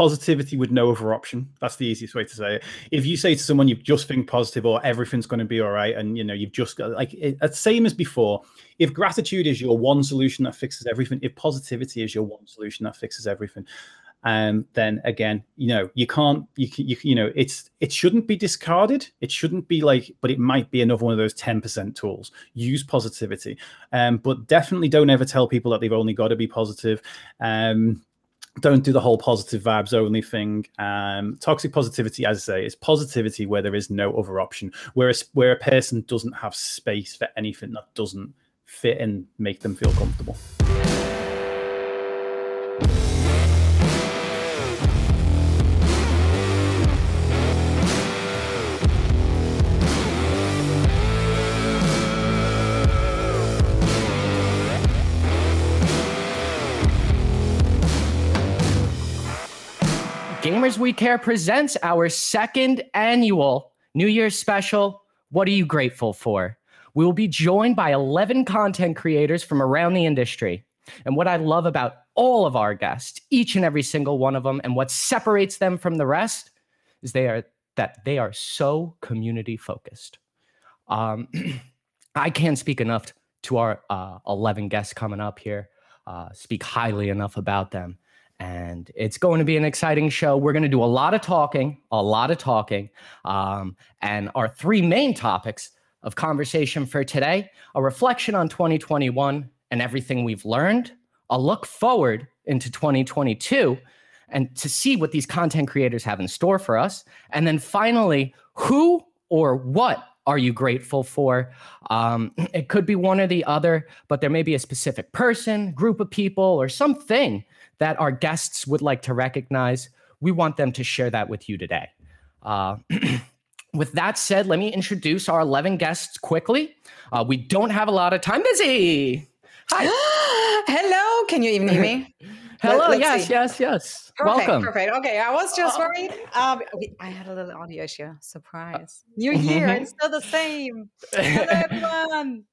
positivity with no other option. That's the easiest way to say it. If you say to someone you just think positive or everything's going to be all right, and you know you've just got like it, same as before. If gratitude is your one solution that fixes everything, if positivity is your one solution that fixes everything, um, then again, you know, you can't, you, you, you know, it's, it shouldn't be discarded. It shouldn't be like, but it might be another one of those 10% tools. Use positivity. Um, but definitely don't ever tell people that they've only got to be positive. Um, don't do the whole positive vibes only thing. Um, toxic positivity, as I say, is positivity where there is no other option. Whereas where a person doesn't have space for anything that doesn't fit and make them feel comfortable. Gamers We Care presents our second annual New Year's special. What are you grateful for? We will be joined by 11 content creators from around the industry. And what I love about all of our guests, each and every single one of them, and what separates them from the rest is they are that they are so community focused. Um, I can't speak enough to our uh, 11 guests coming up here, uh, speak highly enough about them and it's going to be an exciting show. We're going to do a lot of talking, a lot of talking. Um, and our three main topics of conversation for today a reflection on 2021 and everything we've learned, a look forward into 2022, and to see what these content creators have in store for us. And then finally, who or what are you grateful for? Um, it could be one or the other, but there may be a specific person, group of people, or something that our guests would like to recognize. We want them to share that with you today. Uh, with that said, let me introduce our 11 guests quickly. Uh, we don't have a lot of time. Busy. Hi. Hello. Can you even hear me? Hello. Let, yes, see. yes, yes. Perfect, Welcome. Perfect. Okay. I was just uh, worried. Um, I had a little audio issue. Surprise. New year. it's still the same. Hello, everyone.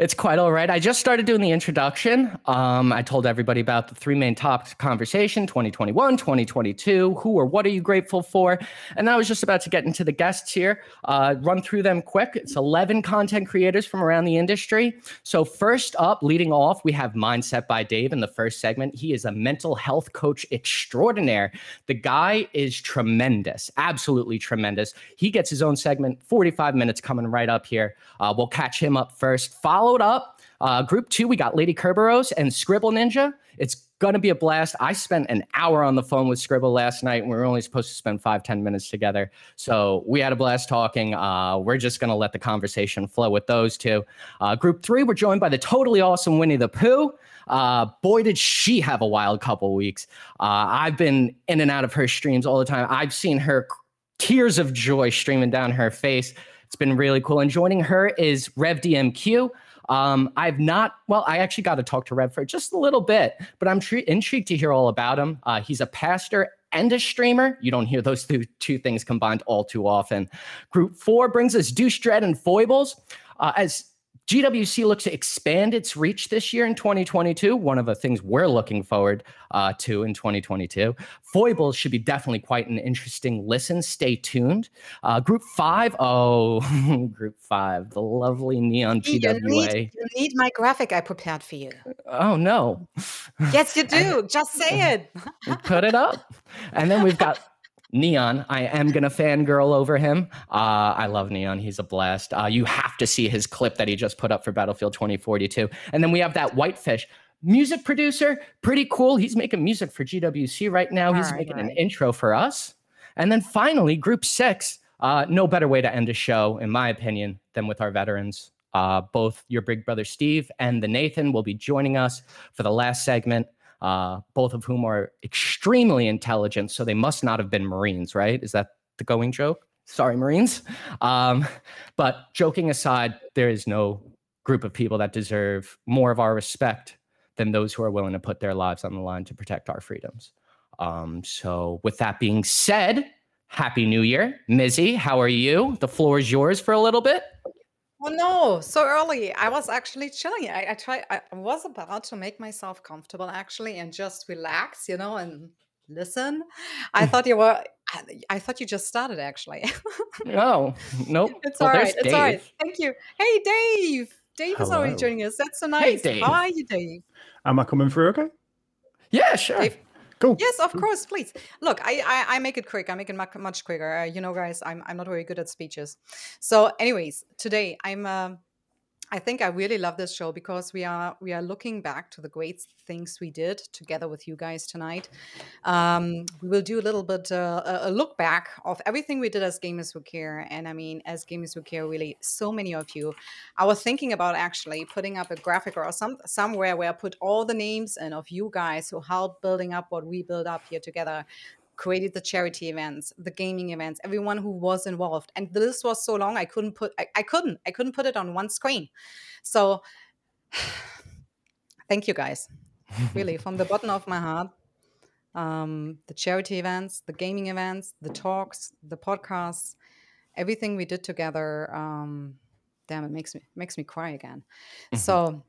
It's quite all right. I just started doing the introduction. Um, I told everybody about the three main topics conversation 2021, 2022. Who or what are you grateful for? And I was just about to get into the guests here, uh, run through them quick. It's 11 content creators from around the industry. So, first up, leading off, we have Mindset by Dave in the first segment. He is a mental health coach extraordinaire. The guy is tremendous, absolutely tremendous. He gets his own segment, 45 minutes coming right up here. Uh, we'll catch him up first. Followed up, uh, group two, we got Lady Kerberos and Scribble Ninja. It's going to be a blast. I spent an hour on the phone with Scribble last night, and we were only supposed to spend five ten minutes together. So we had a blast talking. Uh, we're just going to let the conversation flow with those two. Uh, group three, we're joined by the totally awesome Winnie the Pooh. Uh, boy, did she have a wild couple weeks. Uh, I've been in and out of her streams all the time. I've seen her tears of joy streaming down her face. It's been really cool. And joining her is Rev DMQ. Um, I've not, well, I actually got to talk to Rev for just a little bit, but I'm tr- intrigued to hear all about him. Uh, he's a pastor and a streamer. You don't hear those two, two things combined all too often. Group four brings us Deuce Dread and Foybles. Uh, as GWC looks to expand its reach this year in 2022. One of the things we're looking forward uh, to in 2022. Foybles should be definitely quite an interesting listen. Stay tuned. Uh, group five, oh, group five, the lovely neon PWA. You need, you need my graphic I prepared for you. Oh, no. Yes, you do. Just say it. Put it up. And then we've got Neon, I am gonna fangirl over him. Uh, I love Neon; he's a blast. Uh, you have to see his clip that he just put up for Battlefield 2042. And then we have that Whitefish music producer, pretty cool. He's making music for GWC right now. He's right, making right. an intro for us. And then finally, Group Six. Uh, no better way to end a show, in my opinion, than with our veterans. Uh, both your big brother Steve and the Nathan will be joining us for the last segment uh, both of whom are extremely intelligent. So they must not have been Marines, right? Is that the going joke? Sorry, Marines. Um, but joking aside, there is no group of people that deserve more of our respect than those who are willing to put their lives on the line to protect our freedoms. Um, so, with that being said, Happy New Year. Mizzi, how are you? The floor is yours for a little bit. Oh no, so early. I was actually chilling. I, I tried, I was about to make myself comfortable actually and just relax, you know, and listen. I thought you were. I, I thought you just started actually. no, oh, nope. It's Well, all right. there's It's all right. Dave. Thank you. Hey, Dave. Dave is already Hello. joining us. That's so Hey, nice. Dave. How are you, Dave? Am I coming through? Okay. Yeah, sure. Dave? Cool. Yes, of course, please. Look, I, I I make it quick. I make it much much quicker. Uh, you know, guys, I'm I'm not very good at speeches. So, anyways, today I'm. um I think I really love this show because we are we are looking back to the great things we did together with you guys tonight. Um, we will do a little bit uh, a look back of everything we did as Gamers Who Care, and I mean, as Gamers Who Care, really, so many of you. I was thinking about actually putting up a graphic or some somewhere where I put all the names and of you guys who helped building up what we build up here together created the charity events the gaming events everyone who was involved. And the list was so long i couldn't put I, I couldn't i couldn't put it on one screen. So thank you guys. Really from the bottom of my heart um, the charity events the gaming events the talks the podcasts everything we did together um, damn it makes me makes me cry again. So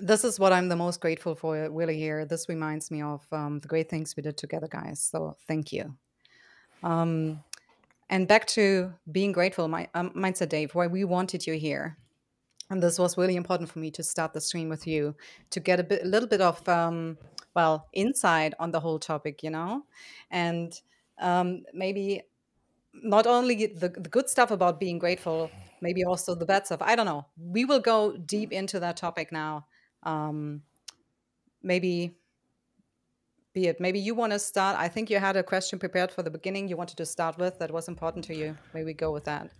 this is what i'm the most grateful for really here. This reminds me of um, the great things we did together guys so thank you. Um, and back to being grateful my um, mindset dave why we wanted you here. And this was really important for me to start the stream with you to get a bit a little bit of um, well insight on the whole topic you know? And um, maybe not only the, the good stuff about being grateful maybe also the bad stuff. I don't know. We will go deep into that topic now um, maybe be it maybe you want to start i think you had a question prepared for the beginning you wanted to start with that was important to you maybe we go with that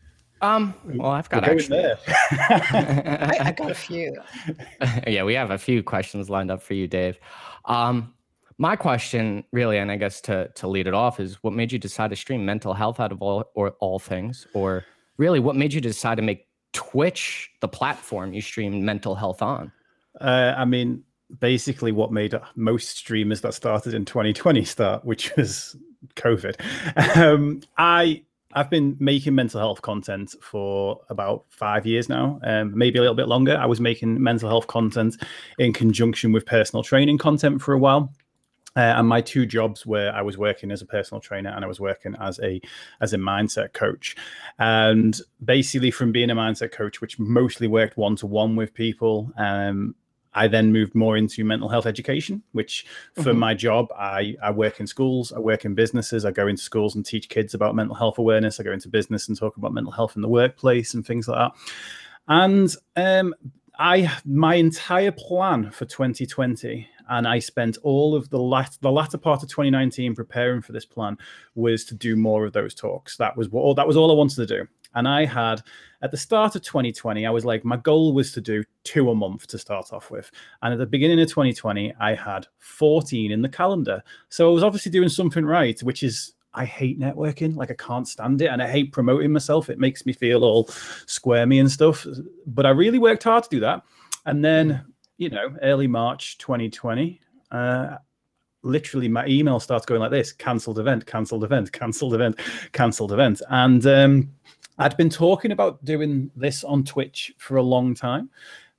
Um, well, I've got actually. there. I, I got a few yeah, we have a few questions lined up for you, Dave. Um, my question, really, and I guess to to lead it off, is what made you decide to stream mental health out of all or all things, or really, what made you decide to make Twitch the platform you stream mental health on? Uh, I mean, basically, what made most streamers that started in 2020 start, which was COVID. Um, I I've been making mental health content for about five years now, um, maybe a little bit longer. I was making mental health content in conjunction with personal training content for a while. Uh, and my two jobs were I was working as a personal trainer and I was working as a as a mindset coach. And basically, from being a mindset coach, which mostly worked one to one with people, um, I then moved more into mental health education, which for Mhm. my job, I, I work in schools, I work in businesses, I go into schools and teach kids about mental health awareness. I go into business and talk about mental health in the workplace and things like that. And um, I my entire plan for 2020, and I spent all of the lat- the latter part of 2019 preparing for this plan, was to do more of those talks. That was what that was all I wanted to do. And I had at the start of 2020, I was like, my goal was to do two a month to start off with. And at the beginning of 2020, I had 14 in the calendar. So I was obviously doing something right, which is I hate networking. Like I can't stand it. And I hate promoting myself. It makes me feel all squirmy and stuff. But I really worked hard to do that. And then, you know, early March 2020, uh, literally my email starts going like this cancelled event, cancelled event, cancelled event, cancelled event. And um, I'd been talking about doing this on Twitch for a long time.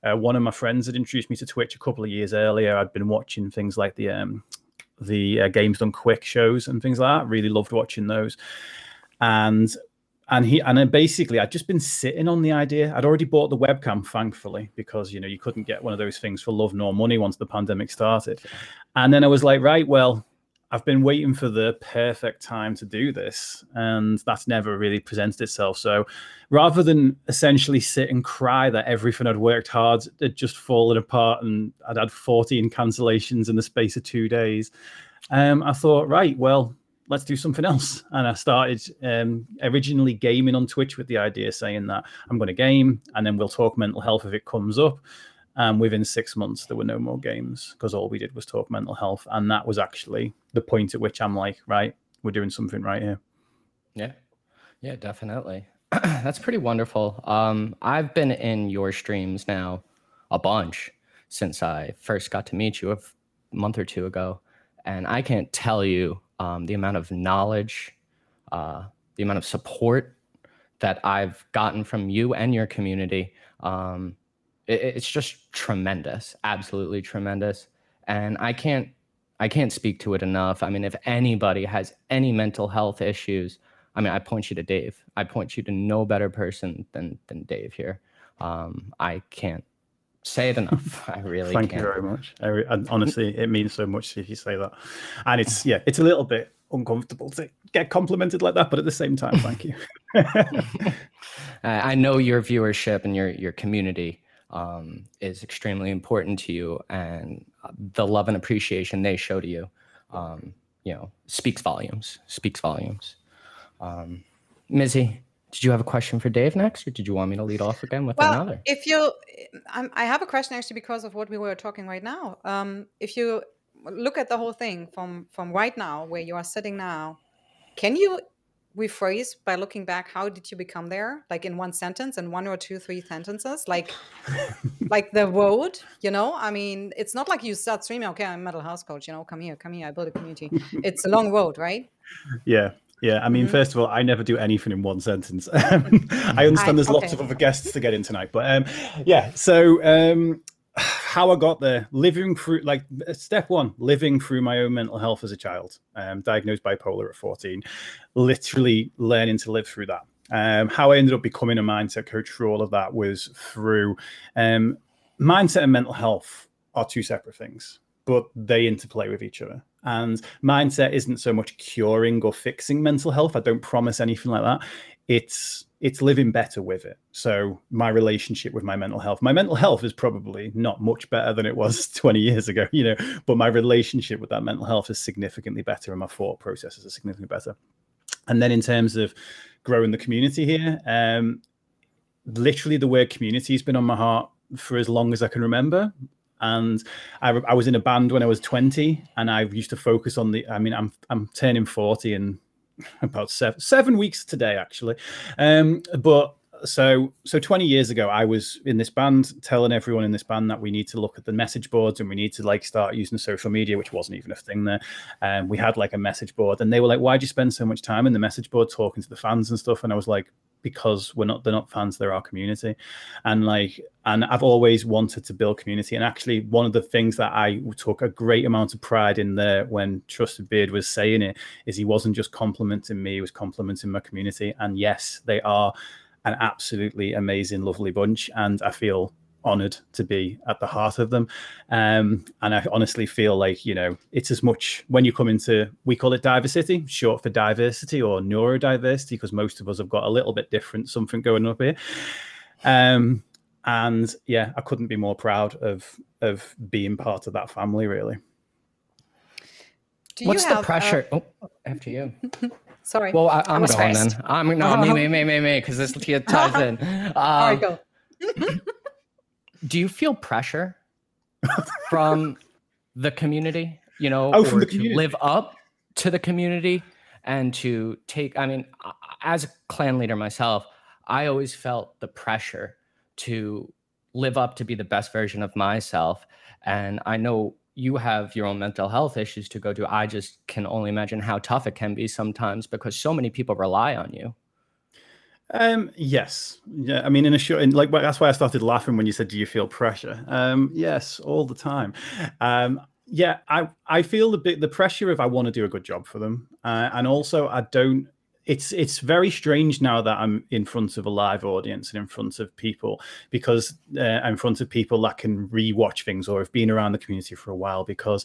Uh, one of my friends had introduced me to Twitch a couple of years earlier. I'd been watching things like the um, the uh, Games Done Quick shows and things like that. Really loved watching those. And and he and then basically I'd just been sitting on the idea. I'd already bought the webcam, thankfully, because you know you couldn't get one of those things for love nor money once the pandemic started. And then I was like, right, well, I've been waiting for the perfect time to do this, and that's never really presented itself. So rather than essentially sit and cry that everything I'd worked hard had just fallen apart and I'd had 14 cancellations in the space of two days, um, I thought, right, well, let's do something else. And I started um, originally gaming on Twitch with the idea saying that I'm going to game and then we'll talk mental health if it comes up. And within six months, there were no more games because all we did was talk mental health. And that was actually the point at which I'm like, right, we're doing something right here. Yeah. Yeah, definitely. That's pretty wonderful. Um, I've been in your streams now a bunch since I first got to meet you a f- month or two ago. And I can't tell you um, the amount of knowledge, uh, the amount of support that I've gotten from you and your community. Um, it- it's just tremendous, absolutely tremendous. And I can't I can't speak to it enough. I mean, if anybody has any mental health issues, I mean, I point you to Dave. I point you to no better person than than Dave here. Um, I can't say it enough. I really thank can't. you very much. I, and honestly, it means so much if you say that. And it's yeah, it's a little bit uncomfortable to get complimented like that, but at the same time, thank you. I know your viewership and your your community um, is extremely important to you, and the love and appreciation they show to you, um, you know, speaks volumes. Speaks volumes. Um, Mizzi, did you have a question for Dave next, or did you want me to lead off again with Well, another? if you, I'm, have a question actually because of what we were talking right now. Um, if you look at the whole thing from from right now, where you are sitting now, can you rephrase by looking back? How did you become there? Like in one sentence, in one or two, three sentences, like like the road. You know, I mean, it's not like you start streaming. Okay, I'm a mental health coach. You know, come here, come here. I build a community. It's a long road, right? Yeah. Yeah, I mean, Mhm. first of all, I never do anything in one sentence. I understand I- there's lots of other guests to get in tonight, but um, yeah. So um, how I got there, living through like step one, living through my own mental health as a child, um, diagnosed bipolar at 14, literally learning to live through that. Um, how I ended up becoming a mindset coach through all of that was through um, mindset and mental health are two separate things, but they interplay with each other. And mindset isn't so much curing or fixing mental health. I don't promise anything like that. It's it's living better with it. So my relationship with my mental health, my mental health is probably not much better than it was 20 years ago, you know, but my relationship with that mental health is significantly better and my thought processes are significantly better. And then in terms of growing the community here, um, literally the word community has been on my heart for as long as I can remember. And I, I was in a band when I was 20, and I used to focus on the. I mean, I'm I'm turning 40 in about seven seven weeks today, actually. Um, but so so 20 years ago, I was in this band telling everyone in this band that we need to look at the message boards and we need to like start using social media, which wasn't even a thing there. And we had like a message board, and they were like, why do you spend so much time in the message board talking to the fans and stuff?" And I was like, because we're not they're not fans they're our community. And like and i've always wanted to build community. And actually one of the things that i took a great amount of pride in there when trusted beard was saying it is he wasn't just complimenting me he was complimenting my community. And yes they are an absolutely amazing lovely bunch. And i feel honored to be at the heart of them um, and i honestly feel like you know it's as much when you come into we call it diversity short for diversity or neurodiversity because most of us have got a little bit different something going up here um, and yeah i couldn't be more proud of of being part of that family really Do What's you the have, uh, pressure? oh, after you. sorry. Well, I, I'm was going fast. then. I'm no me me me me me because this ties in. All right, Um, go. do you feel pressure from the community you know Oh, or to community. live up to the community and to take i mean as a clan leader myself i always felt the pressure to live up to be the best version of myself. And i know you have your own mental health issues to go to. I just can only imagine how tough it can be sometimes because so many people rely on you Um, yes, yeah. I mean, in a short, in, like that's why I started laughing when you said, "Do you feel pressure?" Um, yes, all the time. Um, yeah, I I feel the bit the pressure if I want to do a good job for them, uh, and also I don't. It's it's very strange now that I'm in front of a live audience and in front of people because uh, I'm in front of people that can rewatch things or have been around the community for a while because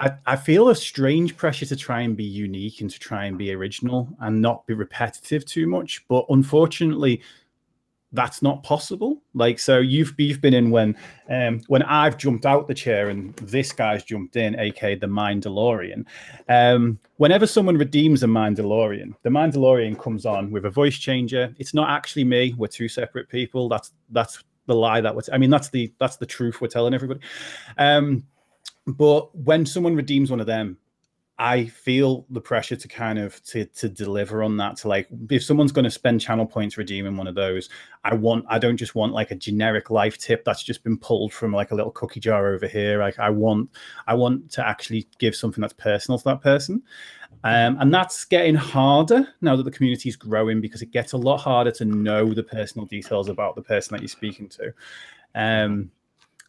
I, I feel a strange pressure to try and be unique and to try and be original and not be repetitive too much. But unfortunately, that's not possible. Like so, you've you've been in when um, when I've jumped out the chair and this guy's jumped in, aka the Mindalorian. Um, whenever someone redeems a Mindalorian, the Mindalorian comes on with a voice changer. It's not actually me. We're two separate people. That's that's the lie that was. I mean, that's the that's the truth we're telling everybody. Um, but when someone redeems one of them i feel the pressure to kind of to to deliver on that to like if someone's going to spend channel points redeeming one of those i want i don't just want like a generic life tip that's just been pulled from like a little cookie jar over here. Like i want i want to actually give something that's personal to that person. Um, and that's getting harder now that the community is growing because it gets a lot harder to know the personal details about the person that you're speaking to. Um,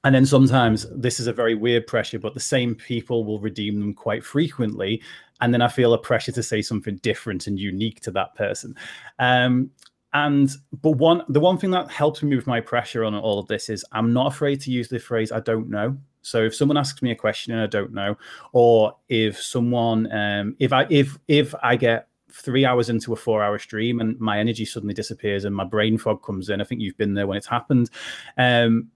and then sometimes this is a very weird pressure, but the same people will redeem them quite frequently. And then I feel a pressure to say something different and unique to that person. Um, and but one the one thing that helps me with my pressure on all of this is I'm not afraid to use the phrase I don't know. So if someone asks me a question and I don't know, or if someone um, if I if if I get three hours into a four hour stream and my energy suddenly disappears and my brain fog comes in. I think you've been there when it's happened. Um,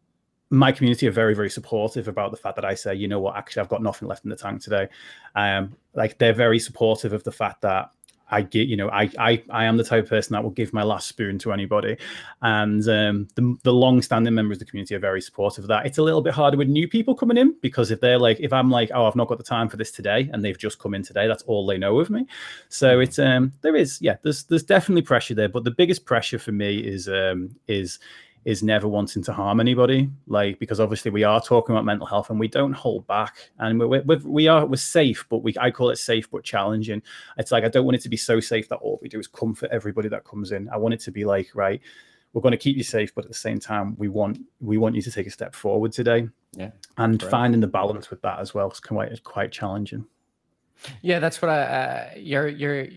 my community are very very supportive about the fact that I say, you know what, actually I've got nothing left in the tank today. Um, like they're very supportive of the fact that I get, you know, I, I, I am the type of person that will give my last spoon to anybody, and um, the the long-standing members of the community are very supportive of that. It's a little bit harder with new people coming in because if they're like, if I'm like, oh, I've not got the time for this today, and they've just come in today, that's all they know of me. So mm. it's um, there is, yeah, there's there's definitely pressure there, but the biggest pressure for me is um, is is never wanting to harm anybody. Like because obviously we are talking about mental health and we don't hold back. And we're, we're we are we're safe but we i call it safe but challenging. It's like i don't want it to be so safe that all we do is comfort everybody that comes in. I want it to be like right we're going to keep you safe but at the same time we want we want you to take a step forward today. Yeah. And finding the balance with that as well is quite quite challenging. Yeah that's what i uh, you're you're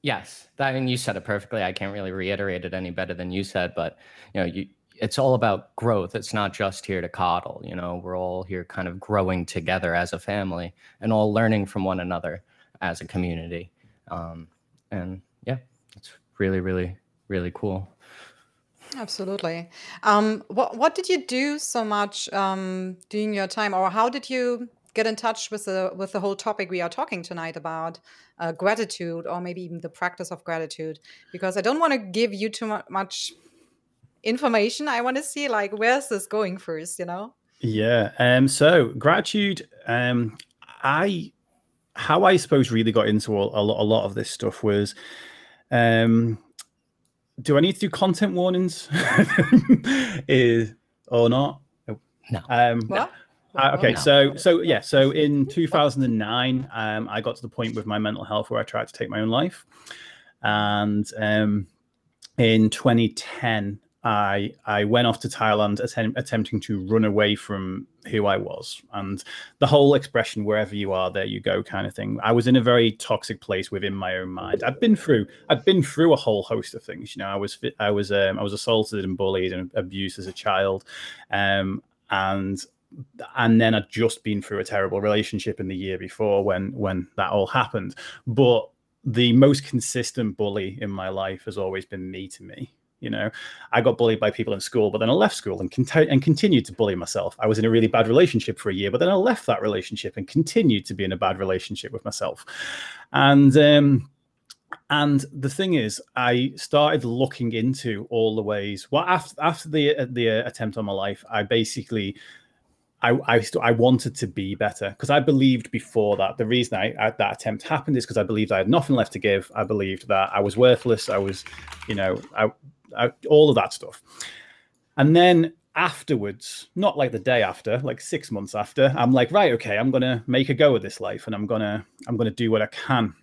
yes that and you said it perfectly. I can't really reiterate it any better than you said but you know you it's all about growth. It's not just here to coddle. You know, we're all here kind of growing together as a family and all learning from one another as a community. Um, and yeah, it's really, really, really cool. Absolutely. Um, what what did you do so much um, during your time, or how did you get in touch with the with the whole topic we are talking tonight about uh, gratitude, or maybe even the practice of gratitude? Because I don't want to give you too much information i want to see like where's this going first you know? Yeah um so gratitude um i how i suppose really got into a, a, lot, a lot of this stuff was um do i need to do content warnings? Is or not? No. Um what? Uh, okay, no. so so yeah, so in 2009, um, I got to the point with my mental health where I tried to take my own life, and um, in 2010, I I went off to Thailand attempt, attempting to run away from who I was and the whole expression wherever you are there you go kind of thing. I was in a very toxic place within my own mind. I've been through I've been through a whole host of things. You know, I was I was um, I was assaulted and bullied and abused as a child, um, and and then I'd just been through a terrible relationship in the year before when when that all happened. But the most consistent bully in my life has always been me to me you know, I got bullied by people in school, but then I left school and, and continued to bully myself. I was in a really bad relationship for a year, but then I left that relationship and continued to be in a bad relationship with myself. And um, and the thing is, I started looking into all the ways. Well, after after the the attempt on my life, I basically I, I, I, wanted to be better because I believed before that the reason I, I that attempt happened is because I believed I had nothing left to give. I believed that I was worthless. I was, you know, I, all of that stuff. And then afterwards, not like the day after, like six months after, I'm like, right, okay, I'm gonna make a go of this life, and I'm gonna I'm gonna do what I can.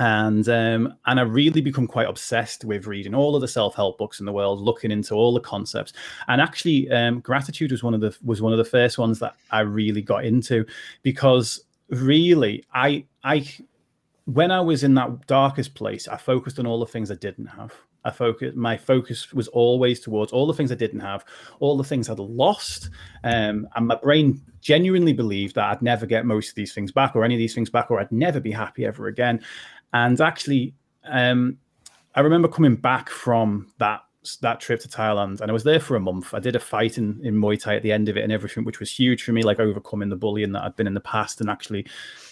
And um, and I really become quite obsessed with reading all of the self help books in the world, looking into all the concepts. And actually, um, gratitude was one of the was one of the first ones that I really got into because really, I I when I was in that darkest place, I focused on all the things I didn't have. I focus my focus was always towards all the things I didn't have, all the things I'd lost, um, and my brain genuinely believed that I'd never get most of these things back, or any of these things back, or I'd never be happy ever again. And actually, um, I remember coming back from that that trip to Thailand, and I was there for a month. I did a fight in, in Muay Thai at the end of it and everything, which was huge for me, like overcoming the bullying that I'd been in the past and actually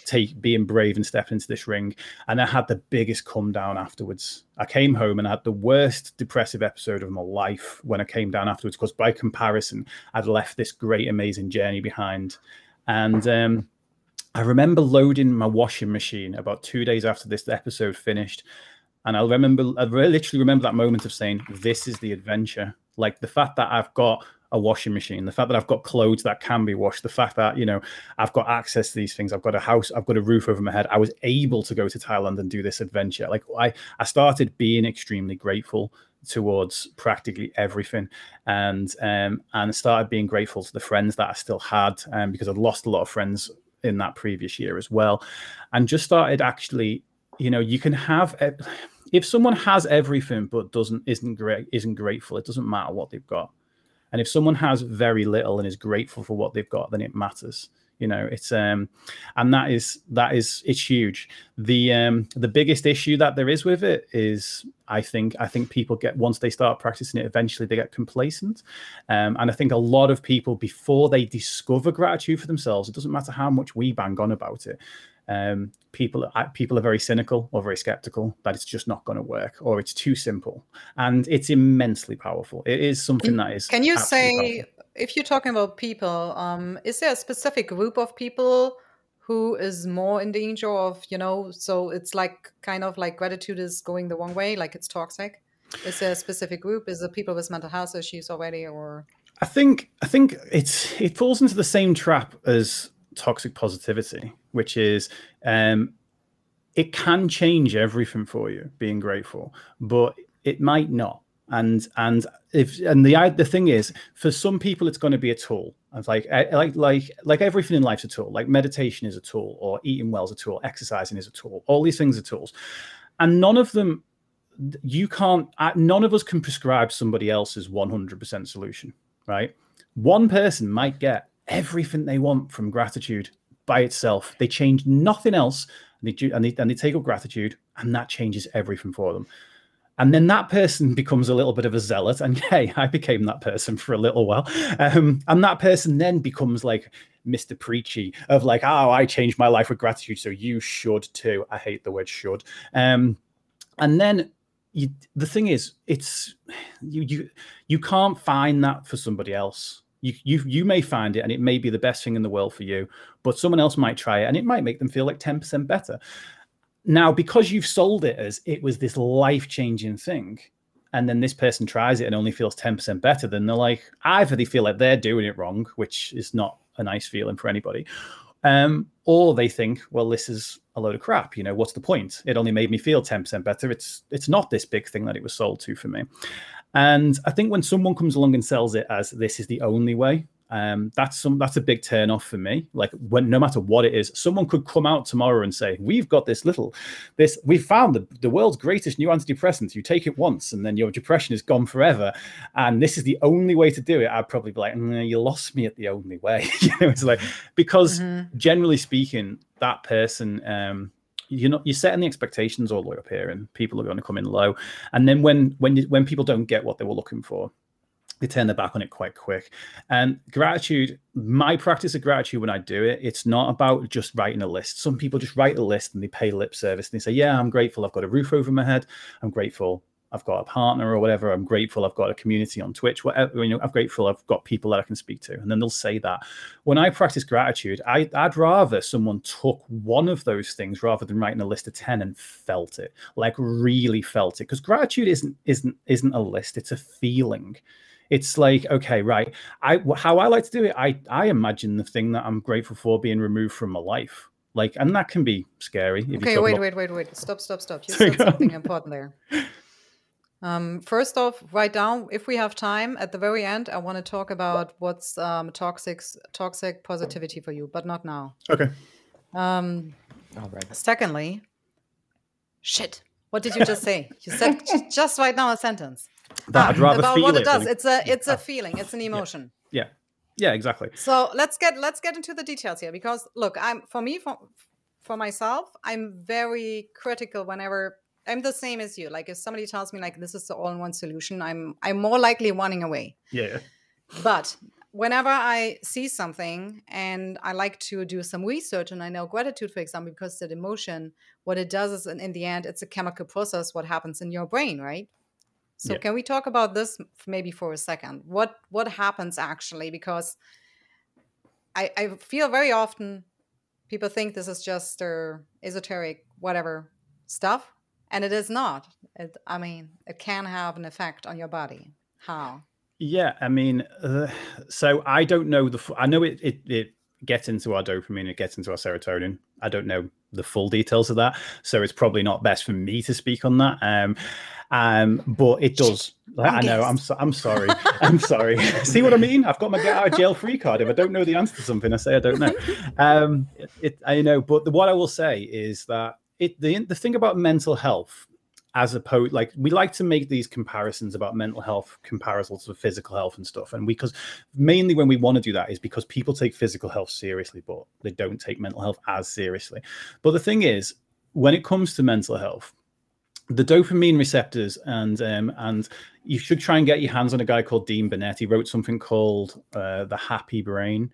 take being brave and stepping into this ring. And I had the biggest come down afterwards. I came home and I had the worst depressive episode of my life when I came down afterwards, because by comparison, I'd left this great, amazing journey behind. And um, I remember loading my washing machine about two days after this episode finished and I'll remember, I literally remember that moment of saying, "This is the adventure." Like the fact that I've got a washing machine, the fact that I've got clothes that can be washed, the fact that you know I've got access to these things, I've got a house, I've got a roof over my head. I was able to go to Thailand and do this adventure. Like I, I started being extremely grateful towards practically everything and um and started being grateful to the friends that I still had um because I'd lost a lot of friends in that previous year as well and just started actually you know you can have if someone has everything but doesn't isn't great isn't grateful it doesn't matter what they've got. And if someone has very little and is grateful for what they've got then it matters you know it's um and that is that is it's huge. The um the biggest issue that there is with it is i think i think people get once they start practicing it eventually they get complacent. Um and i think a lot of people before they discover gratitude for themselves it doesn't matter how much we bang on about it um, people people are very cynical or very skeptical that it's just not going to work or it's too simple and it's immensely powerful it is something that is can you say powerful if you're talking about people, um, is there a specific group of people who is more in danger of, you know, so it's like kind of like gratitude is going the wrong way, like it's toxic? Is there a specific group? Is it people with mental health issues already, or? I think I think it's it falls into the same trap as toxic positivity, which is um, it can change everything for you being grateful, but it might not. And and if and the the thing is for some people it's going to be a tool. It's like eh, like like like everything in life's a tool like meditation is a tool or eating well is a tool exercising is a tool all these things are tools. And none of them you can't none of us can prescribe somebody else's 100% solution right? One person might get everything they want from gratitude by itself. They change nothing else and they, and they, and they take up gratitude and that changes everything for them. And then that person becomes a little bit of a zealot and hey i became that person for a little while. Um, and that person then becomes like mr preachy of like oh i changed my life with gratitude so you should too. I hate the word should. Um, and then you, the thing is it's you you you can't find that for somebody else you, you you may find it and it may be the best thing in the world for you but someone else might try it and it might make them feel like 10% better now, because you've sold it as it was this life changing thing, and then this person tries it and only feels 10% better, then they're like, either they feel like they're doing it wrong, which is not a nice feeling for anybody, um, or they think, well, this is a load of crap. You know, what's the point? It only made me feel 10% better. It's it's not this big thing that it was sold to for me. And I think when someone comes along and sells it as this is the only way, um, that's some that's a big turn off for me. Like when no matter what it is, someone could come out tomorrow and say, "We've got this little, this we found the, the world's greatest new antidepressant. You take it once, and then your depression is gone forever, and this is the only way to do it." I'd probably be like, mm, "You lost me at the only way." you know, it's like because mm-hmm. generally speaking, that person. Um, you're not you're setting the expectations all the way up here and people are going to come in low and then when when you, when people don't get what they were looking for they turn their back on it quite quick. And gratitude, my practice of gratitude when I do it, it's not about just writing a list. Some people just write a list and they pay lip service and they say, Yeah, I'm grateful I've got a roof over my head. I'm grateful I've got a partner or whatever. I'm grateful I've got a community on Twitch. Whatever, you know, I'm grateful I've got people that I can speak to. And then they'll say that. When I practice gratitude, I, I'd rather someone took one of those things rather than writing a list of 10 and felt it, like really felt it. Because gratitude isn't isn't isn't a list, it's a feeling it's like okay right i how i like to do it i i imagine the thing that i'm grateful for being removed from my life like and that can be scary okay wait about... wait wait wait stop stop stop you said something important there um, first off write down if we have time at the very end i want to talk about what's um, toxic toxic positivity for you but not now okay um all right secondly shit what did you just say you said just right now a sentence that I'd rather about feel what it. it does. It's a it's a feeling. It's an emotion. Yeah. yeah. yeah, exactly. So let's get let's get into the details here because look, I'm for me for for myself, I'm very critical whenever I'm the same as you. Like if somebody tells me like this is the all-in-one solution, I'm I'm more likely running away. Yeah. But whenever I see something and I like to do some research, and I know gratitude, for example, because that emotion, what it does is, in, in the end, it's a chemical process. What happens in your brain, right? So yeah. can we talk about this maybe for a second? What what happens actually? Because I, I feel very often people think this is just their esoteric whatever stuff, and it is not. It, I mean, it can have an effect on your body. How? Yeah, I mean, uh, so I don't know the. I know it, it it gets into our dopamine, it gets into our serotonin. I don't know the full details of that, so it's probably not best for me to speak on that. Um, um, but it does. I know. I'm so, I'm sorry. I'm sorry. See what I mean? I've got my get out of jail free card. If I don't know the answer to something, I say I don't know. Um, it, it I know, but the, what I will say is that it the the thing about mental health as opposed like we like to make these comparisons about mental health comparisons to physical health and stuff. And we because mainly when we want to do that is because people take physical health seriously but they don't take mental health as seriously. But the thing is when it comes to mental health the dopamine receptors and um, and you should try and get your hands on a guy called Dean Burnett. He wrote something called uh, The Happy Brain,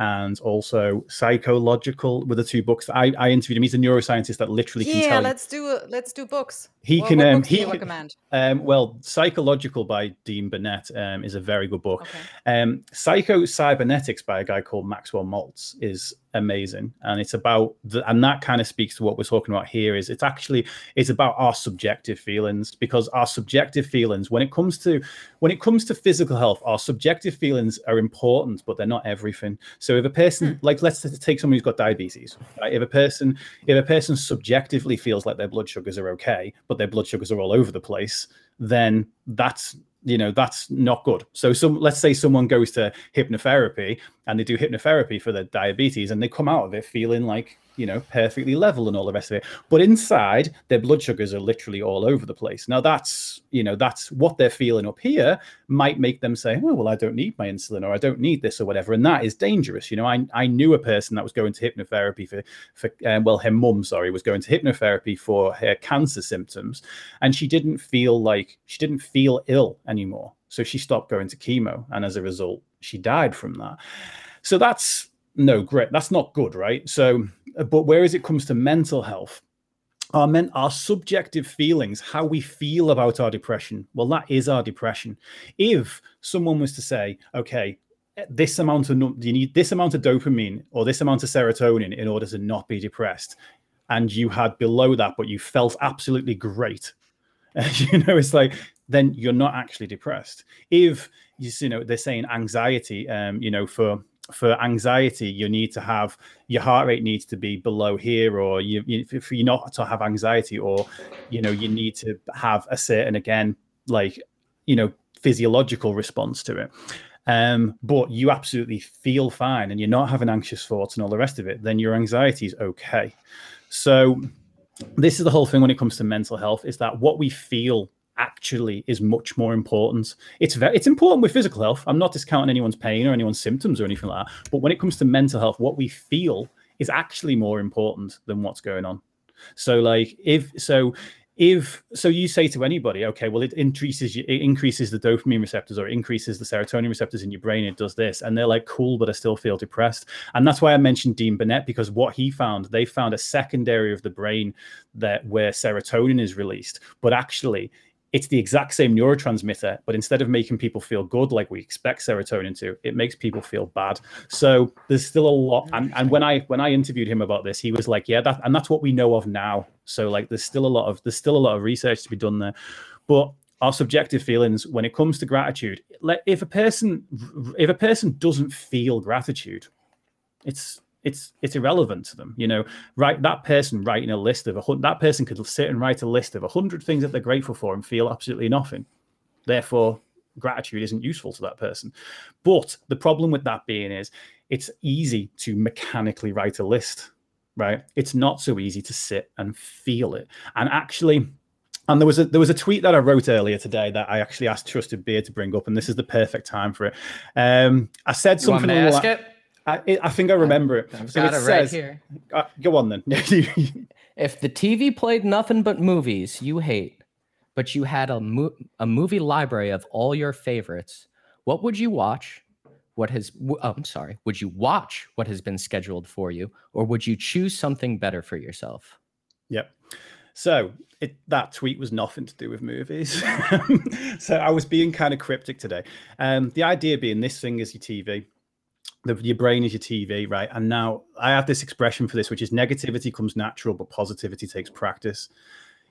and also psychological were the two books I, I interviewed him. He's a neuroscientist that literally yeah, can tell let's do let's do books. He can um books he can, recommend? um well psychological by dean burnett um is a very good book. Okay. um psycho cybernetics by a guy called maxwell maltz is amazing and it's about the, and that kind of speaks to what we're talking about here is it's actually it's about our subjective feelings because our subjective feelings when it comes to when it comes to physical health our subjective feelings are important but they're not everything so if a person Hmm. like let's take someone who's got diabetes right? if a person if a person subjectively feels like their blood sugars are okay but their blood sugars are all over the place then that's you know that's not good so some let's say someone goes to hypnotherapy and they do hypnotherapy for their diabetes and they come out of it feeling like you know perfectly level and all the rest of it. But inside their blood sugars are literally all over the place. Now that's you know that's what they're feeling up here might make them say oh well i don't need my insulin or i don't need this or whatever and that is dangerous. You know i, I knew a person that was going to hypnotherapy for for um, well her mum sorry was going to hypnotherapy for her cancer symptoms and she didn't feel like she didn't feel ill anymore so she stopped going to chemo and as a result she died from that. So that's no great that's not good right? So uh, but whereas it comes to mental health? Our men our subjective feelings how we feel about our depression well that is our depression. If someone was to say okay eh, this amount of you need this amount of dopamine or this amount of serotonin in order to not be depressed and you had below that but you felt absolutely great you know it's like then you're not actually depressed if you know they're saying anxiety um you know for for anxiety, you need to have your heart rate needs to be below here, or you, you for you not to have anxiety, or you know you need to have a certain again like you know physiological response to it. Um, but you absolutely feel fine and you're not having anxious thoughts and all the rest of it, then your anxiety is okay. So this is the whole thing when it comes to mental health is that what we feel actually is much more important. It's very it's important with physical health. I'm not discounting anyone's pain or anyone's symptoms or anything like that. But when it comes to mental health, what we feel is actually more important than what's going on. So like if so if so you say to anybody okay well it increases it increases the dopamine receptors or it increases the serotonin receptors in your brain it does this and they're like cool but i still feel depressed and that's why i mentioned dean burnett because what he found they found a secondary of the brain that where serotonin is released but actually it's the exact same neurotransmitter, but instead of making people feel good like we expect serotonin to, it makes people feel bad. So there's still a lot. And, and when I when I interviewed him about this, he was like, "Yeah, that and that's what we know of now." So like, there's still a lot of there's still a lot of research to be done there, but our subjective feelings when it comes to gratitude, if a person if a person doesn't feel gratitude, it's it's it's irrelevant to them you know right that person writing a list of a hundred that person could sit and write a list of a hundred things that they're grateful for and feel absolutely nothing therefore gratitude isn't useful to that person but the problem with that being is it's easy to mechanically write a list right it's not so easy to sit and feel it and actually and there was a there was a tweet that I wrote earlier today that I actually asked Trusted Beard to bring up, and this is the perfect time for it. Um, I said You want something. me to ask it? I, I think I remember it. I've got it it right says- here. Uh, go on then. If the TV played nothing but movies you hate, but you had a mo- a movie library of all your favorites, what would you watch? What has w- oh, I'm sorry, would you watch what has been scheduled for you, or would you choose something better for yourself? Yep. So it, that tweet was nothing to do with movies. so I was being kind of cryptic today. Um, the idea being this thing is your TV. The, your brain is your TV, right? And now I have this expression for this, which is negativity comes natural, but positivity takes practice.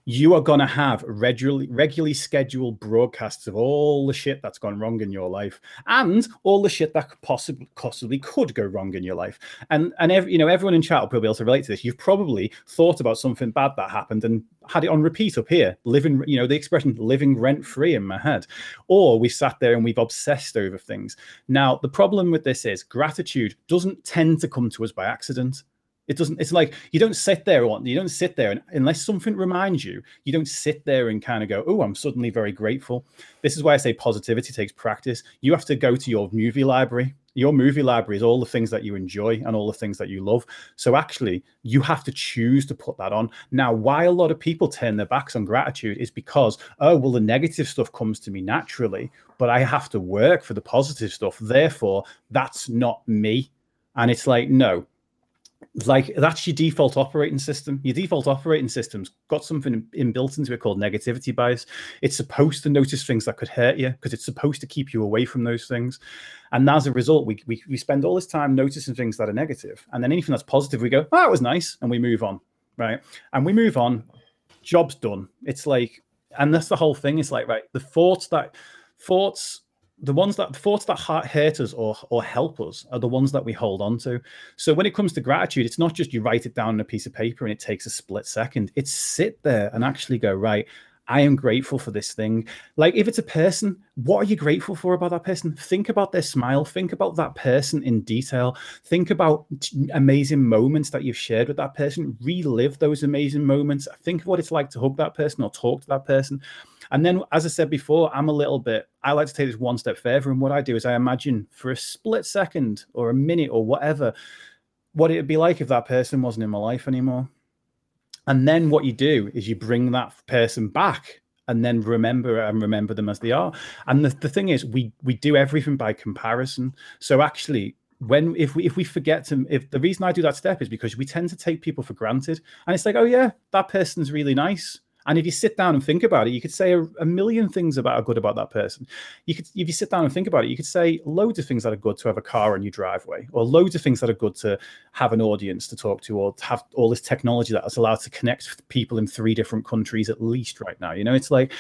You are going to have regularly regularly scheduled broadcasts of all the shit that's gone wrong in your life and all the shit that possibly possibly could go wrong in your life. And and every, you know everyone in chat will probably be able to relate to this. You've probably thought about something bad that happened and had it on repeat up here living you know the expression living rent free in my head. Or we sat there and we've obsessed over things. Now the problem with this is gratitude doesn't tend to come to us by accident it doesn't. It's like you don't sit there. You don't sit there, and unless something reminds you, you don't sit there and kind of go, "Oh, I'm suddenly very grateful." This is why I say positivity takes practice. You have to go to your movie library. Your movie library is all the things that you enjoy and all the things that you love. So actually, you have to choose to put that on. Now, why a lot of people turn their backs on gratitude is because, oh, well, the negative stuff comes to me naturally, but I have to work for the positive stuff. Therefore, that's not me. And it's like, no, like that's your default operating system. Your default operating system's got something inbuilt into it called negativity bias. It's supposed to notice things that could hurt you because it's supposed to keep you away from those things. And as a result, we, we we spend all this time noticing things that are negative, and then anything that's positive, we go, "Oh, that was nice," and we move on, right? And we move on. Job's done. It's like, and that's the whole thing. It's like, right, the thoughts that thoughts the ones that the thoughts that hurt us or or help us are the ones that we hold on to. So when it comes to gratitude, it's not just you write it down on a piece of paper and it takes a split second. It's sit there and actually go right. I am grateful for this thing. Like if it's a person, what are you grateful for about that person? Think about their smile. Think about that person in detail. Think about amazing moments that you've shared with that person. Relive those amazing moments. Think of what it's like to hug that person or talk to that person. And then, as I said before, I'm a little bit, I like to take this one step further. And what I do is I imagine for a split second or a minute or whatever, what it'd be like if that person wasn't in my life anymore. And then what you do is you bring that person back and then remember and remember them as they are. And the, the thing is, we we do everything by comparison. So actually, when if we if we forget to if the reason I do that step is because we tend to take people for granted. And it's like, oh yeah, that person's really nice. And if you sit down and think about it, you could say a, a, million things about are good about that person. You could, if you sit down and think about it, you could say loads of things that are good to have a car on your driveway, or loads of things that are good to have an audience to talk to, or to have all this technology that is allowed to connect people in three different countries at least right now. You know, it's like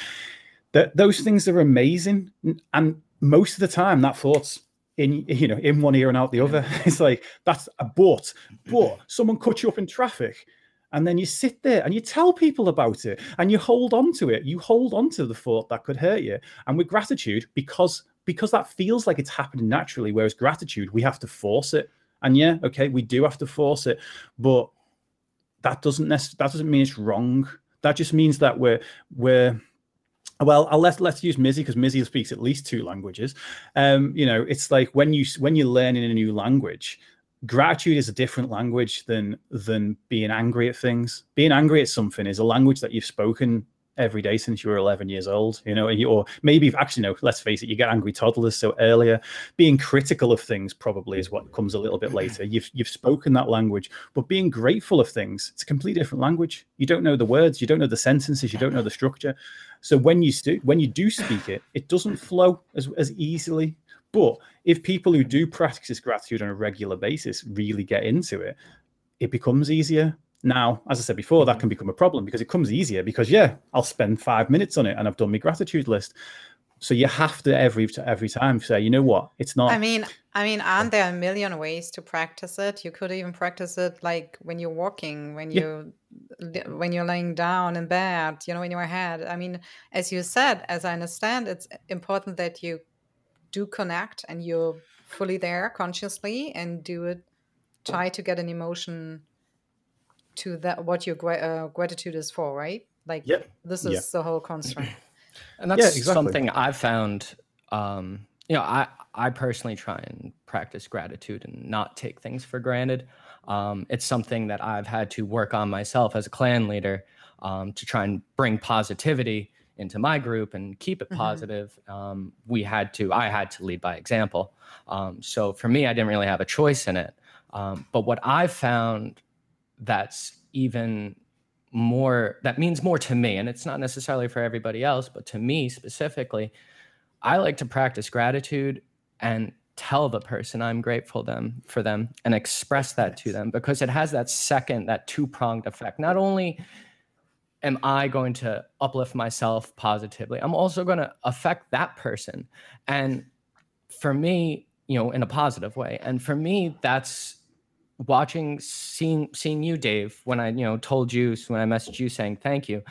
that. Those things are amazing, and most of the time, that thought's in you know in one ear and out the other. It's like that's a but, but someone cut you up in traffic and then you sit there and you tell people about it and you hold on to it. You hold on to the thought that could hurt you. And with gratitude because because that feels like it's happening naturally whereas gratitude we have to force it. And yeah okay we do have to force it but that doesn't necessarily that doesn't mean it's wrong. That just means that we're we're well, I'll let, let's use Mizzi because Mizzi speaks at least two languages. Um, you know, it's like when you when you're learning a new language, gratitude is a different language than than being angry at things. Being angry at something is a language that you've spoken every day since you were 11 years old you know or maybe actually no let's face it you get angry toddlers so earlier being critical of things probably is what comes a little bit later. You've you've spoken that language but being grateful of things it's a completely different language. You don't know the words you don't know the sentences you don't know the structure. So when you st- when you do speak it it doesn't flow as, as easily. But if people who do practice gratitude on a regular basis really get into it, it becomes easier. Now, as I said before, that mm-hmm. can become a problem because it comes easier because yeah, I'll spend five minutes on it and I've done my gratitude list. So you have to every every time say, you know what, it's not. I mean, I mean, aren't there a million ways to practice it? You could even practice it like when you're walking, when you yeah. when you're laying down in bed, you know, in your head. I mean, as you said, as I understand, it's important that you do connect and you're fully there consciously and do it try to get an emotion to that what your uh, gratitude is for right like yep. this is yeah. the whole construct and that's yeah, exactly. something i've found um, you know i i personally try and practice gratitude and not take things for granted um, it's something that i've had to work on myself as a clan leader um, to try and bring positivity into my group and keep it mm-hmm. positive, um, we had to, I had to lead by example. Um, so for me, I didn't really have a choice in it. Um, but what I found that's even more, that means more to me, and it's not necessarily for everybody else, but to me specifically, I like to practice gratitude and tell the person I'm grateful them for them and express that to them because it has that second, that two pronged effect. Not only am I going to uplift myself positively? I'm also going to affect that person. And for me, you know, in a positive way. And for me, that's watching, seeing, seeing you, Dave, when I, you know, told you, when I messaged you saying thank you,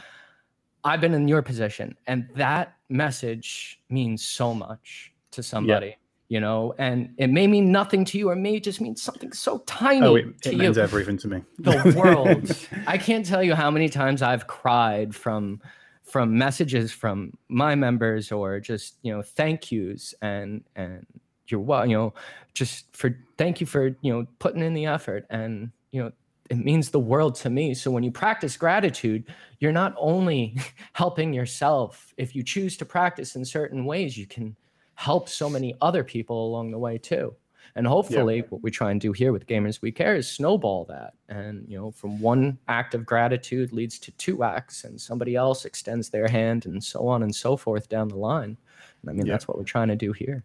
I've been in your position. And that message means so much to somebody. Yeah you know, and it may mean nothing to you, or may just mean something so tiny. Oh, it, it means you. everything to me. The world. I can't tell you how many times I've cried from from messages from my members or just you know thank yous and and you're well you know just for thank you for you know putting in the effort and you know it means the world to me so when you practice gratitude you're not only helping yourself if you choose to practice in certain ways you can help so many other people along the way too. And hopefully, yeah. what we try and do here with Gamers We Care is snowball that. And, you know, from one act of gratitude leads to two acts, and somebody else extends their hand, and so on and so forth down the line. And I mean, yeah. that's what we're trying to do here.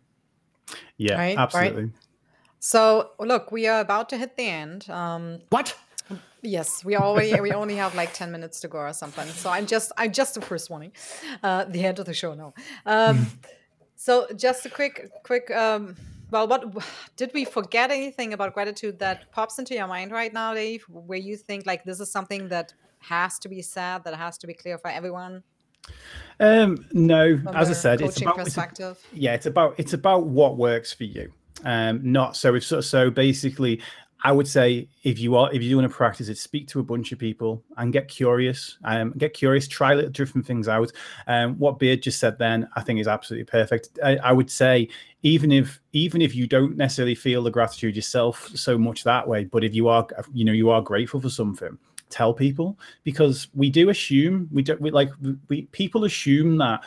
Yeah, right, absolutely. Right. So, look, we are about to hit the end. Um, what? Yes, we already we only have like ten minutes to go or something. So I'm just I'm just the first warning. Uh, the end of the show now. Um, So just a quick, quick. Um, well, what did we forget anything about gratitude that pops into your mind right now, Dave? Where you think like this is something that has to be said, that has to be clear for everyone? Um, no, From as I said, it's about perspective. It's yeah, it's about it's about what works for you. Um, not so if so, so basically I would say if you are if you want to practice it, speak to a bunch of people and get curious. Um, get curious, try little different things out. Um, what Beard just said then, I think is absolutely perfect. I, I, would say even if even if you don't necessarily feel the gratitude yourself so much that way, but if you are you know you are grateful for something, tell people because we do assume we don't we like we people assume that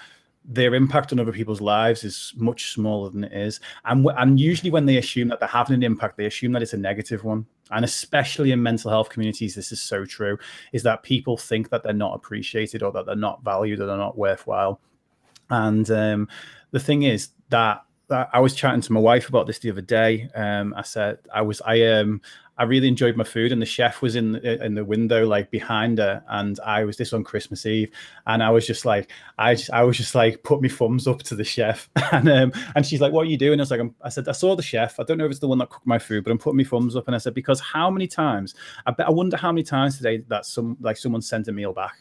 their impact on other people's lives is much smaller than it is. And, and usually, when they assume that they're having an impact, they assume that it's a negative one. And especially in mental health communities, this is so true is that people think that they're not appreciated or that they're not valued or they're not worthwhile. And um, the thing is that I was chatting to my wife about this the other day. Um, I said I was I um I really enjoyed my food, and the chef was in in the window, like behind her, and I was this on Christmas Eve, and I was just like, I just, I was just like, put my thumbs up to the chef, and um, and she's like, what are you doing? I was like, i said, I saw the chef. I don't know if it's the one that cooked my food, but I'm putting my thumbs up, and I said, because how many times? I bet I wonder how many times today that some like someone sent a meal back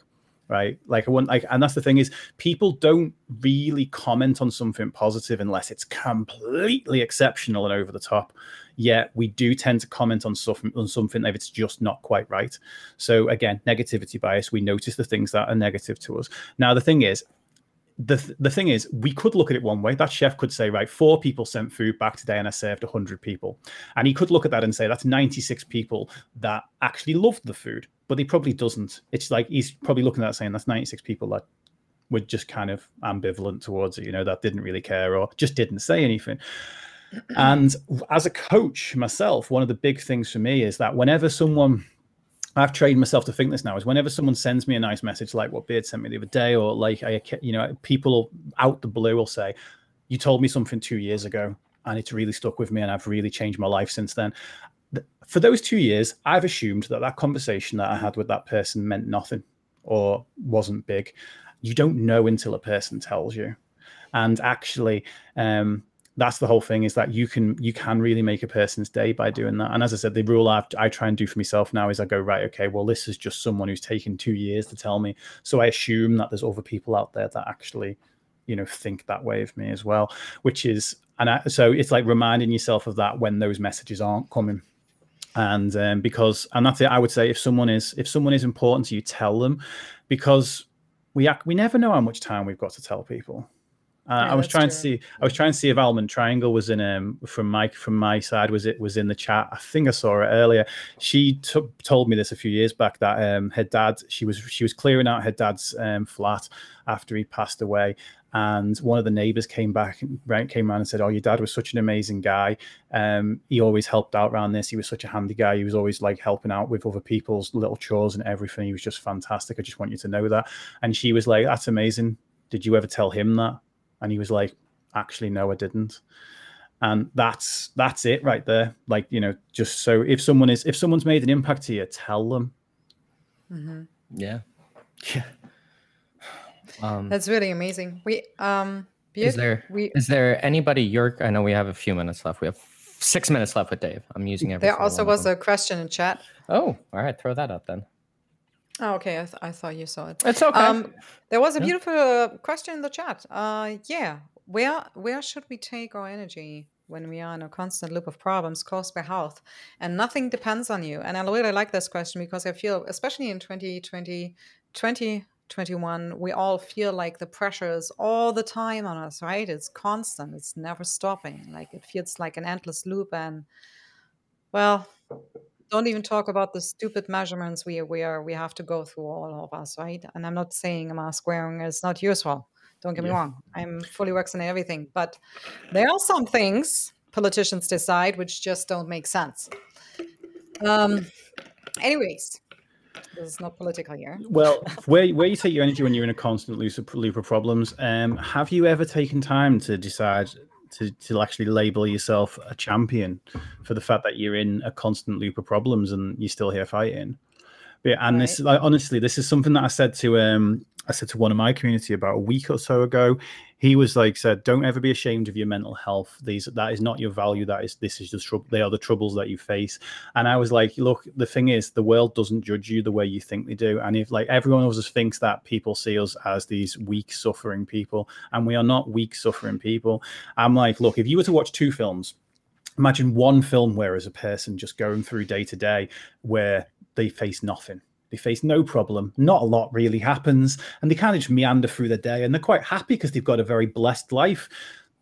right like i want like and that's the thing is people don't really comment on something positive unless it's completely exceptional and over the top yet we do tend to comment on something on something if it's just not quite right. So again, negativity bias. We notice the things that are negative to us. Now the thing is, the the thing is, we could look at it one way. That chef could say, right, four people sent food back today, and I served hundred people, and he could look at that and say that's ninety six people that actually loved the food, but he probably doesn't. It's like he's probably looking at that saying that's ninety six people that were just kind of ambivalent towards it, you know, that didn't really care or just didn't say anything and as a coach myself, one of the big things for me is that whenever someone I've trained myself to think this now is whenever someone sends me a nice message like what Beard sent me the other day, or like I, you know, people out the blue will say, "You told me something two years ago, and it's really stuck with me, and I've really changed my life since then." For those two years, I've assumed that that conversation that I had with that person meant nothing or wasn't big. You don't know until a person tells you, and actually, um, that's the whole thing is that you can you can really make a person's day by doing that. And as i said the rule i i try and do for myself now is i go right okay well this is just someone who's taken two years to tell me. So i assume that there's other people out there that actually you know think that way of me as well which is and I, so it's like reminding yourself of that when those messages aren't coming and um, because and that's it i would say if someone is if someone is important to you tell them. Because we act, we never know how much time we've got to tell people uh, yeah, I was trying true. to see. I was trying to see if Almond Triangle was in um from my from my side. Was it was in the chat? I think I saw it earlier. She t- told me this a few years back that um her dad she was she was clearing out her dad's um flat after he passed away, and one of the neighbors came back right came around and said, "Oh, your dad was such an amazing guy. Um, he always helped out around this. He was such a handy guy. He was always like helping out with other people's little chores and everything. He was just fantastic. I just want you to know that." And she was like, "That's amazing. Did you ever tell him that?" And he was like actually no i didn't and that's that's it right there like you know just so if someone is if someone's made an impact to you tell them mm-hmm. yeah Yeah. Um, That's really amazing. We um is there we, is there anybody York? I know we have a few minutes left. We have six minutes left with Dave. I'm using every There also was a question in chat. Oh, all right, throw that up then. Oh, okay. I, th- I thought you saw it. It's okay. Um, there was a beautiful uh, question in the chat. Uh, yeah, where where should we take our energy when we are in a constant loop of problems caused by health and nothing depends on you? And I really like this question because I feel, especially in 2020, 2021, we all feel like the pressure is all the time on us, right? It's constant. It's never stopping. Like it feels like an endless loop. And well, don't even talk about the stupid measurements we we are we have to go through all of us, right? And I'm not saying a mask wearing is not useful. Don't get me wrong. I'm fully vaccinated everything, but there are some things politicians decide which just don't make sense. Um anyways, this is not political here. Well, where where you take your energy when you're in a constant loop of problems, um, have you ever taken time to decide to, to actually label yourself a champion for the fact that you're in a constant loop of problems and you're still here fighting. But, and right. this, like, honestly, this is something that I said to um, I said to one of my community about a week or so ago. He was like, said, "Don't ever be ashamed of your mental health. These that is not your value. That is this is just trouble. They are the troubles that you face." And I was like, "Look, the thing is, the world doesn't judge you the way you think they do. And if like everyone else thinks that people see us as these weak, suffering people, and we are not weak, suffering people. I'm like, look, if you were to watch two films." Imagine one film where, as a person, just going through day to day, where they face nothing they face no problem. Not a lot really happens, and they kind of just meander through the day, and they're quite happy because they've got a very blessed life.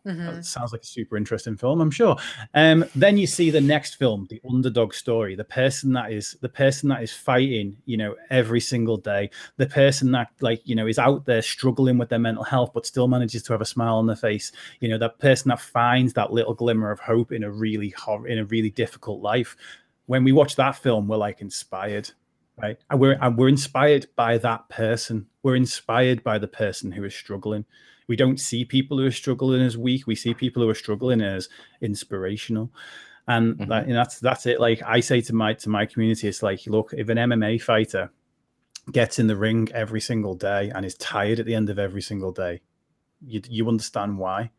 Mm-hmm. sounds like a super interesting film, I'm sure. Um, then you see the next film, the underdog story, the person that is the person that is fighting, you know, every single day, the person that like you know is out there struggling with their mental health, but still manages to have a smile on their face. You know, that person that finds that little glimmer of hope in a really hor- in a really difficult life. When we watch that film, we're like inspired right? And we're and we're inspired by that person. We're inspired by the person who is struggling. We don't see people who are struggling as weak. We see people who are struggling as inspirational. And mm-hmm. that, that's that's it. Like I say to my to my community, it's like, look, if an MMA fighter gets in the ring every single day and is tired at the end of every single day, you you understand why.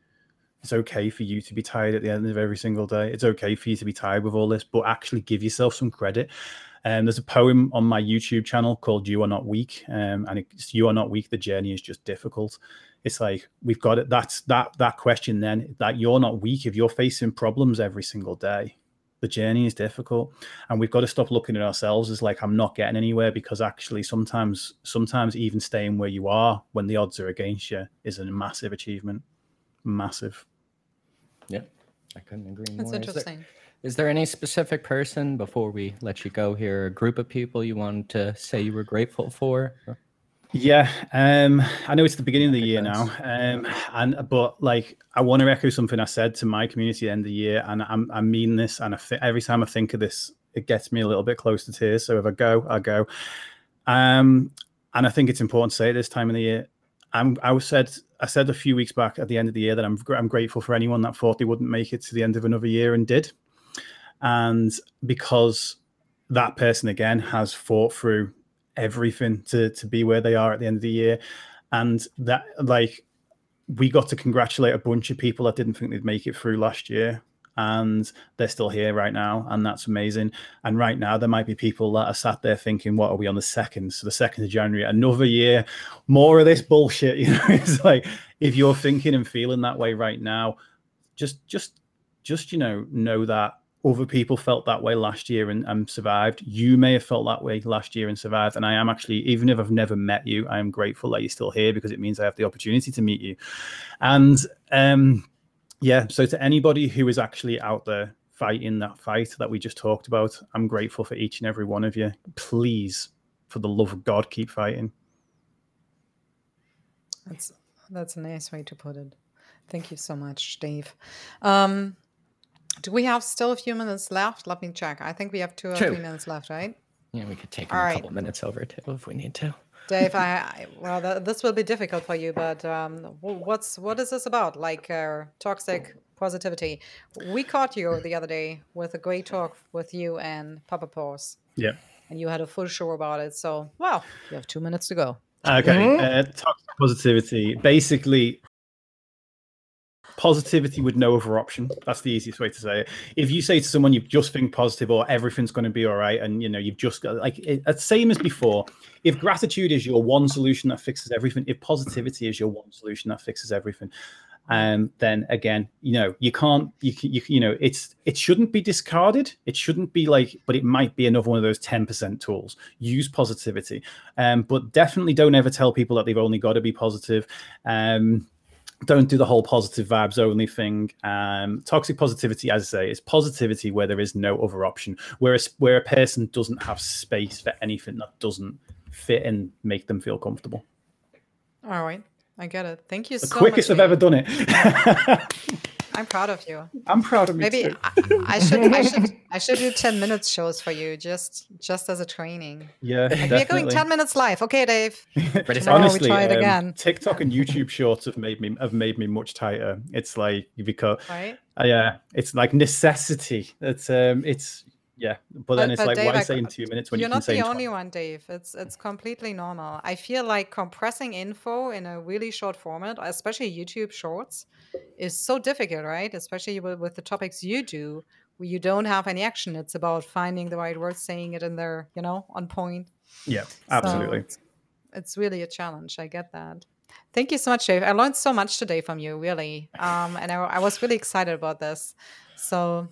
It's okay for you to be tired at the end of every single day. It's okay for you to be tired with all this, but actually give yourself some credit. Um, there's a poem on my YouTube channel called "You Are Not Weak," um, and it's "You Are Not Weak." The journey is just difficult. It's like we've got it. That's that that question. Then that you're not weak if you're facing problems every single day. The journey is difficult, and we've got to stop looking at ourselves as like I'm not getting anywhere because actually sometimes sometimes even staying where you are when the odds are against you is a massive achievement. Massive. Yeah, I couldn't agree more. That's interesting. Is there any specific person before we let you go here, a group of people you wanted to say you were grateful for? Yeah, um, I know it's the beginning of the year now, um, and but like I want to echo something I said to my community at the end of the year, and I'm, I mean this, and I th- every time I think of this, it gets me a little bit close to tears. So if I go, I go. Um, and I think it's important to say at this time of the year. I'm, I said I said a few weeks back at the end of the year that I'm I'm grateful for anyone that thought they wouldn't make it to the end of another year and did. And because that person again has fought through everything to to be where they are at the end of the year. And that like we got to congratulate a bunch of people that didn't think they'd make it through last year and they're still here right now and that's amazing and right now there might be people that are sat there thinking what are we on the second so the second of january another year more of this bullshit you know it's like if you're thinking and feeling that way right now just just just you know know that other people felt that way last year and, and survived. You may have felt that way last year and survived. And I am actually, even if I've never met you, I am grateful that you're still here because it means I have the opportunity to meet you. And um, yeah, so to anybody who is actually out there fighting that fight that we just talked about, I'm grateful for each and every one of you. Please, for the love of God, keep fighting. That's that's a nice way to put it. Thank you so much, Dave. Um, do we have still a few minutes left? Let me check. I think we have two or three minutes left, right? Yeah, we could take a right. couple minutes over too if we need to. Dave, I, I well, th- this will be difficult for you, but um, what's what is this about? Like uh, toxic positivity? We caught you the other day with a great talk with you and Papa Pause. Yeah. And you had a full show about it. So, well, you have two minutes to go. Okay, Mhm. uh, toxic positivity. Basically, positivity with no other option. That's the easiest way to say it. If you say to someone you just think positive or everything's going to be all right, and you know you've just got like it's same as before. If gratitude is your one solution that fixes everything, if positivity is your one solution that fixes everything, um, then again, you know you can't you you, you know it's it shouldn't be discarded. It shouldn't be like, but it might be another one of those ten percent tools. Use positivity, um, but definitely don't ever tell people that they've only got to be positive. Um, don't do the whole positive vibes only thing. Um, toxic positivity, as I say, is positivity where there is no other option. Whereas where a person doesn't have space for anything that doesn't fit and make them feel comfortable. All right. I get it. Thank you The so quickest much. I've ever done it. I'm proud of you. I'm proud of me Maybe too. I, I should I should I should do 10 minutes shows for you just just as a training. Yeah, Like, definitely. we're going 10 minutes live. Okay, Dave. Ready, set, Tomorrow we Honestly, try it um, again. TikTok and YouTube Shorts have made me have made me much tighter. It's like because Right? uh, yeah, it's like necessity. It's um, it's yeah, but then But- it's but like Dave, why I- say in two minutes when You're you can not say the only 20? one, Dave. It's it's completely normal. I feel like compressing info in a really short format, especially YouTube Shorts, is so difficult, right? Especially with, with the topics you do, where you don't have any action. It's about finding the right words, saying it in there, you know, on point. Yeah, So absolutely. it's, it's really a challenge. I get that. Thank you so much, Dave. I learned so much today from you, really, um, and I, I was really excited about this. So,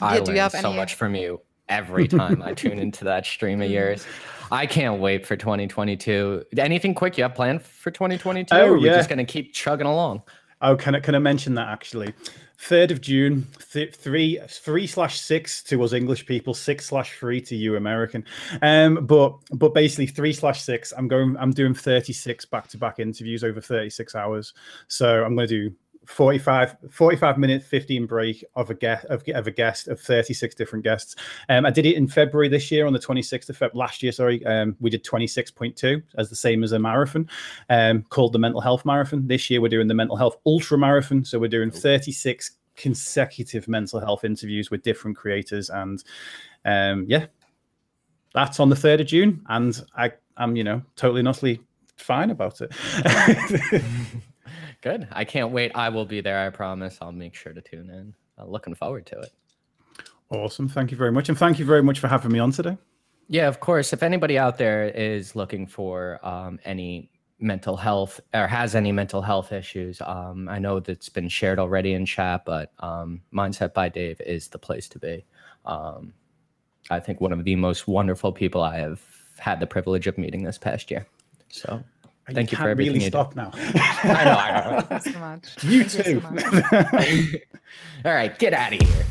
yeah, do you learn have so any? much from you every time I tune into that stream of yours. I can't wait for 2022. Anything quick you have planned for 2022? Oh, or are we yeah. just going to keep chugging along? Oh, can I can I mention that actually? Third of June, th- three three slash six to us English people, six slash three to you American. Um, but but basically three slash six. I'm going. I'm doing thirty six back to back interviews over thirty six hours. So I'm going to do 45, 45 minute 15 break of a guest of, of a guest of 36 different guests. Um i did it in february this year on the 26th of feb last year sorry. Um we did 26.2 as the same as a marathon um called the mental health marathon. This year we're doing the mental health ultra marathon so we're doing 36 consecutive mental health interviews with different creators and um yeah. That's on the 3rd of june and i i'm you know totally and utterly fine about it Good. I can't wait. I will be there. I promise. I'll make sure to tune in. I'm looking forward to it. awesome thank you very much and thank you very much for having me on today Yeah, of course. If anybody out there is looking for um, any mental health or has any mental health issues, um, I know that's been shared already in chat, but um, Mindset by Dave is the place to be. Um, I think one of the most wonderful people I have had the privilege of meeting this past year. So thank you, for can't everything really you do. stop now I know. I know. Thank you so much. you Thank you too so much. All right, get out of here.